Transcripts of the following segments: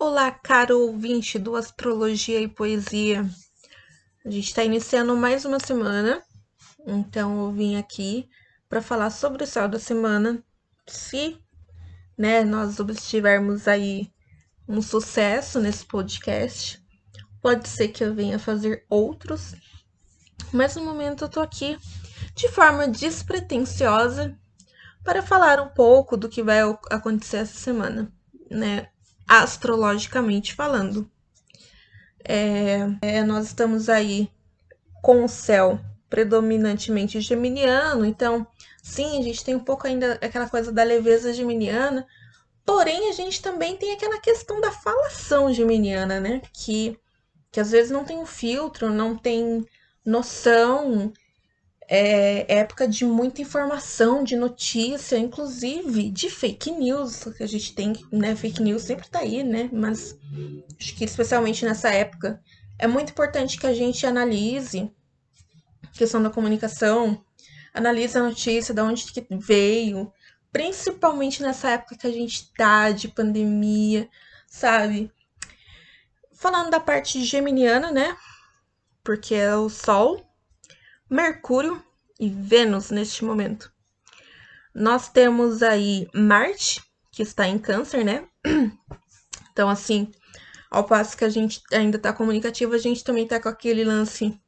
Olá, caro ouvinte do Astrologia e Poesia. A gente está iniciando mais uma semana, então eu vim aqui para falar sobre o céu da semana. Se né, nós obtivermos aí um sucesso nesse podcast, pode ser que eu venha fazer outros, mas no momento eu tô aqui de forma despretensiosa para falar um pouco do que vai acontecer essa semana, né? Astrologicamente falando. É, é, nós estamos aí com o céu predominantemente geminiano, então, sim, a gente tem um pouco ainda aquela coisa da leveza geminiana, porém a gente também tem aquela questão da falação geminiana, né? Que, que às vezes não tem um filtro, não tem noção é época de muita informação, de notícia, inclusive de fake news, que a gente tem, né? Fake news sempre tá aí, né? Mas acho que especialmente nessa época é muito importante que a gente analise a questão da comunicação, analise a notícia, de onde que veio, principalmente nessa época que a gente tá de pandemia, sabe? Falando da parte geminiana, né? Porque é o Sol Mercúrio e Vênus neste momento. Nós temos aí Marte, que está em Câncer, né? Então, assim, ao passo que a gente ainda está comunicativo, a gente também está com aquele lance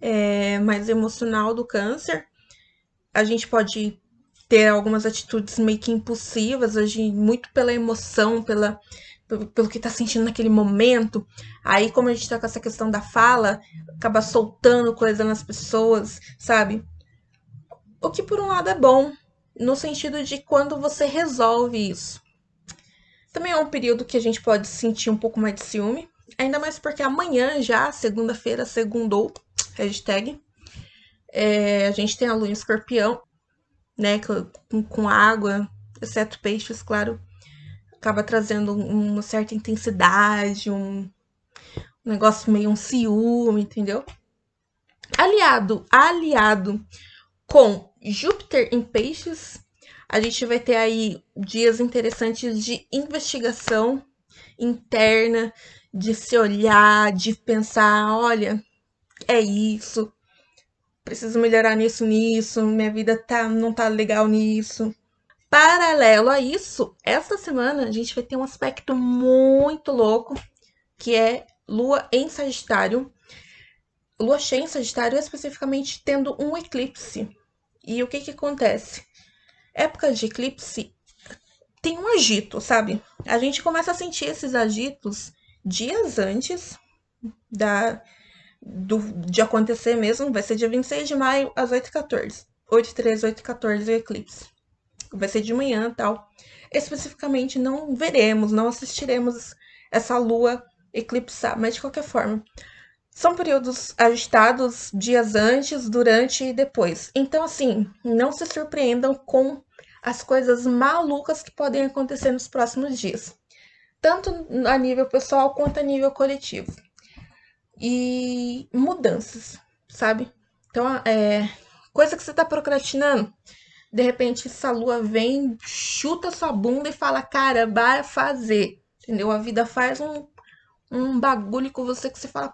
é, mais emocional do Câncer. A gente pode ter algumas atitudes meio que impulsivas, agir muito pela emoção, pela pelo que tá sentindo naquele momento. Aí, como a gente tá com essa questão da fala, acaba soltando coisa nas pessoas, sabe? O que por um lado é bom, no sentido de quando você resolve isso. Também é um período que a gente pode sentir um pouco mais de ciúme, ainda mais porque amanhã já, segunda-feira, segundou, hashtag, é, a gente tem a lua em escorpião, né, com, com água, exceto peixes, claro, acaba trazendo uma certa intensidade, um, negócio meio um ciúme, entendeu? Aliado, aliado com Júpiter em peixes, a gente vai ter aí dias interessantes de investigação interna, de se olhar, de pensar, olha, é isso, preciso melhorar nisso, nisso, minha vida tá, não tá legal nisso. Paralelo a isso, esta semana a gente vai ter um aspecto muito louco, que é Lua em Sagitário. Lua cheia em Sagitário, especificamente tendo um eclipse. E o que que acontece? Época de eclipse tem um agito, sabe? A gente começa a sentir esses agitos dias antes da, do, de acontecer mesmo. Vai ser dia 26 de maio, às 8h14. 8h13, 8h14, o eclipse vai ser de manhã tal. Especificamente, não veremos, não assistiremos essa lua eclipsar, mas de qualquer forma. São períodos agitados dias antes, durante e depois. Então, assim, não se surpreendam com as coisas malucas que podem acontecer nos próximos dias, tanto a nível pessoal quanto a nível coletivo. E mudanças, sabe? Então, é coisa que você está procrastinando, de repente essa lua vem, chuta sua bunda e fala, cara, vai fazer. Entendeu? A vida faz um, um bagulho com você que você fala,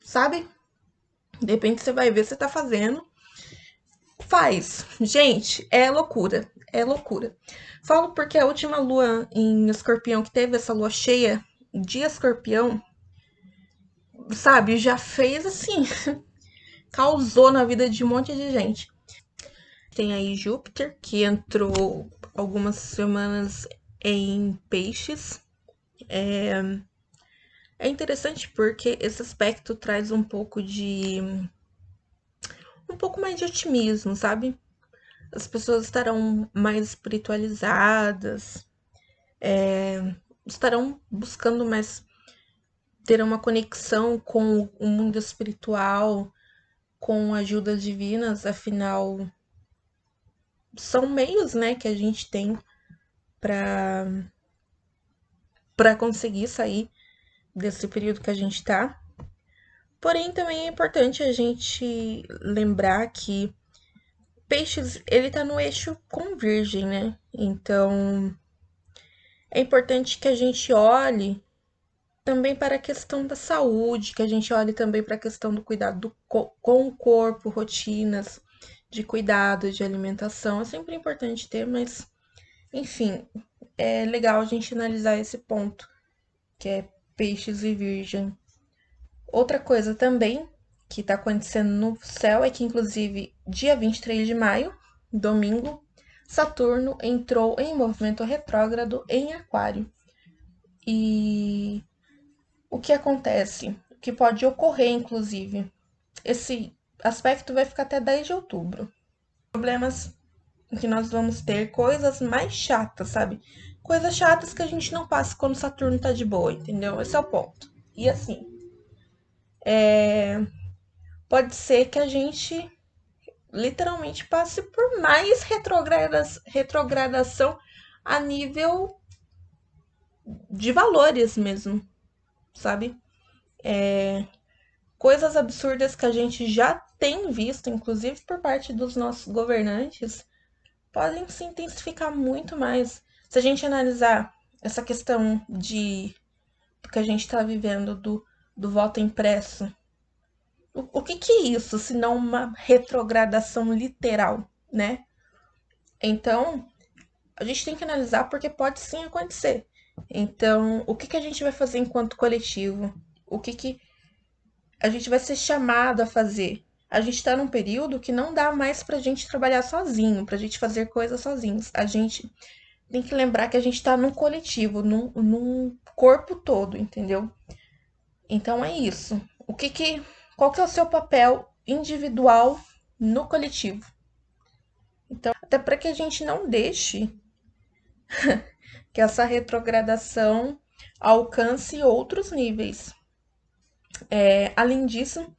sabe? De repente você vai ver você tá fazendo. Faz. Gente, é loucura. É loucura. Falo porque a última lua em escorpião que teve essa lua cheia de escorpião, sabe, já fez assim, causou na vida de um monte de gente. Tem aí Júpiter, que entrou algumas semanas em peixes. É, é interessante porque esse aspecto traz um pouco de. um pouco mais de otimismo, sabe? As pessoas estarão mais espiritualizadas, é, estarão buscando mais ter uma conexão com o mundo espiritual, com ajudas divinas, afinal são meios, né, que a gente tem para para conseguir sair desse período que a gente tá. Porém, também é importante a gente lembrar que Peixes, ele tá no eixo com Virgem, né? Então, é importante que a gente olhe também para a questão da saúde, que a gente olhe também para a questão do cuidado do, com o corpo, rotinas de cuidado, de alimentação. É sempre importante ter, mas enfim, é legal a gente analisar esse ponto, que é peixes e virgem. Outra coisa também que está acontecendo no céu é que, inclusive, dia 23 de maio, domingo, Saturno entrou em movimento retrógrado em Aquário. E o que acontece? O que pode ocorrer, inclusive? Esse aspecto vai ficar até 10 de outubro. Problemas que nós vamos ter coisas mais chatas, sabe? Coisas chatas que a gente não passa quando Saturno tá de boa, entendeu? Esse é o ponto. E assim, é... pode ser que a gente literalmente passe por mais retrogradação a nível de valores mesmo, sabe? É, coisas absurdas que a gente já tem visto, inclusive por parte dos nossos governantes, podem se intensificar muito mais. Se a gente analisar essa questão de que a gente está vivendo do, do voto impresso, o, o que, que é isso, se não uma retrogradação literal, né? Então, a gente tem que analisar porque pode sim acontecer. Então, o que, que a gente vai fazer enquanto coletivo? O que, que a gente vai ser chamado a fazer? A gente está num período que não dá mais para a gente trabalhar sozinho, para a gente fazer coisas sozinhos. A gente tem que lembrar que a gente está num coletivo, num, num corpo todo, entendeu? Então é isso. O que que, qual que é o seu papel individual no coletivo? Então, até para que a gente não deixe que essa retrogradação alcance outros níveis. É, além disso,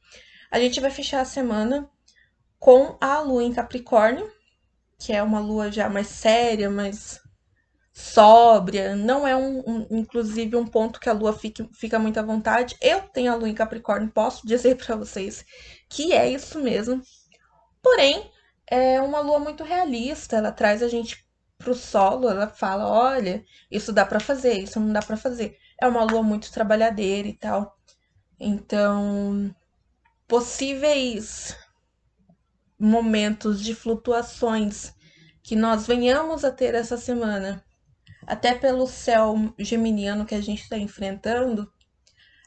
a gente vai fechar a semana com a lua em Capricórnio, que é uma lua já mais séria, mais sóbria. Não é um, um inclusive um ponto que a lua fique, fica muito à vontade. Eu tenho a lua em Capricórnio, posso dizer para vocês que é isso mesmo. Porém, é uma lua muito realista, ela traz a gente pro solo, ela fala, olha, isso dá para fazer, isso não dá para fazer. É uma lua muito trabalhadeira e tal. Então, possíveis momentos de flutuações que nós venhamos a ter essa semana, até pelo céu geminiano que a gente está enfrentando,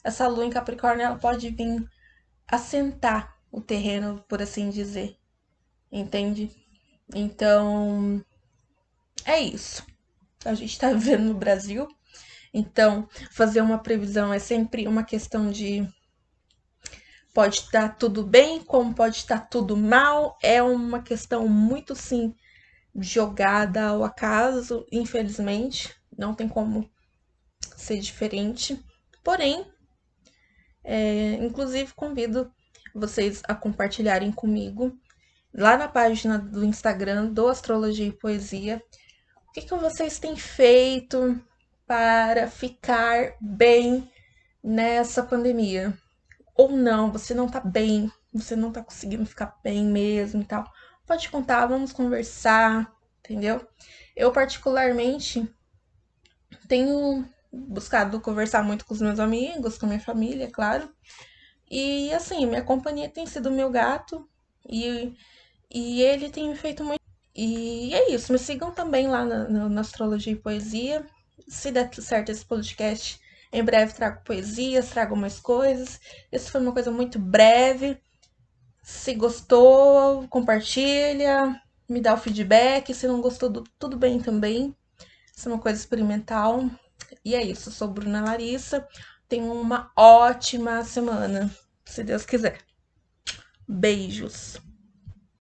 essa lua em Capricórnio ela pode vir assentar o terreno, por assim dizer. Entende? Então, é isso. A gente está vivendo no Brasil. Então, fazer uma previsão é sempre uma questão de. Pode estar tudo bem, como pode estar tudo mal. É uma questão muito, sim, jogada ao acaso, infelizmente. Não tem como ser diferente. Porém, é, inclusive convido vocês a compartilharem comigo lá na página do Instagram do Astrologia e Poesia que, que vocês têm feito para ficar bem nessa pandemia? Ou não, você não tá bem, você não tá conseguindo ficar bem mesmo e tal. Pode contar, vamos conversar, entendeu? Eu, particularmente, tenho buscado conversar muito com os meus amigos, com a minha família, claro. E assim, minha companhia tem sido meu gato e, e ele tem me feito muito e é isso, me sigam também lá na, na Astrologia e Poesia. Se der certo esse podcast, em breve trago poesias, trago mais coisas. Isso foi uma coisa muito breve. Se gostou, compartilha, me dá o feedback. Se não gostou, tudo bem também. Isso é uma coisa experimental. E é isso, sou Bruna Larissa. Tenham uma ótima semana, se Deus quiser. Beijos.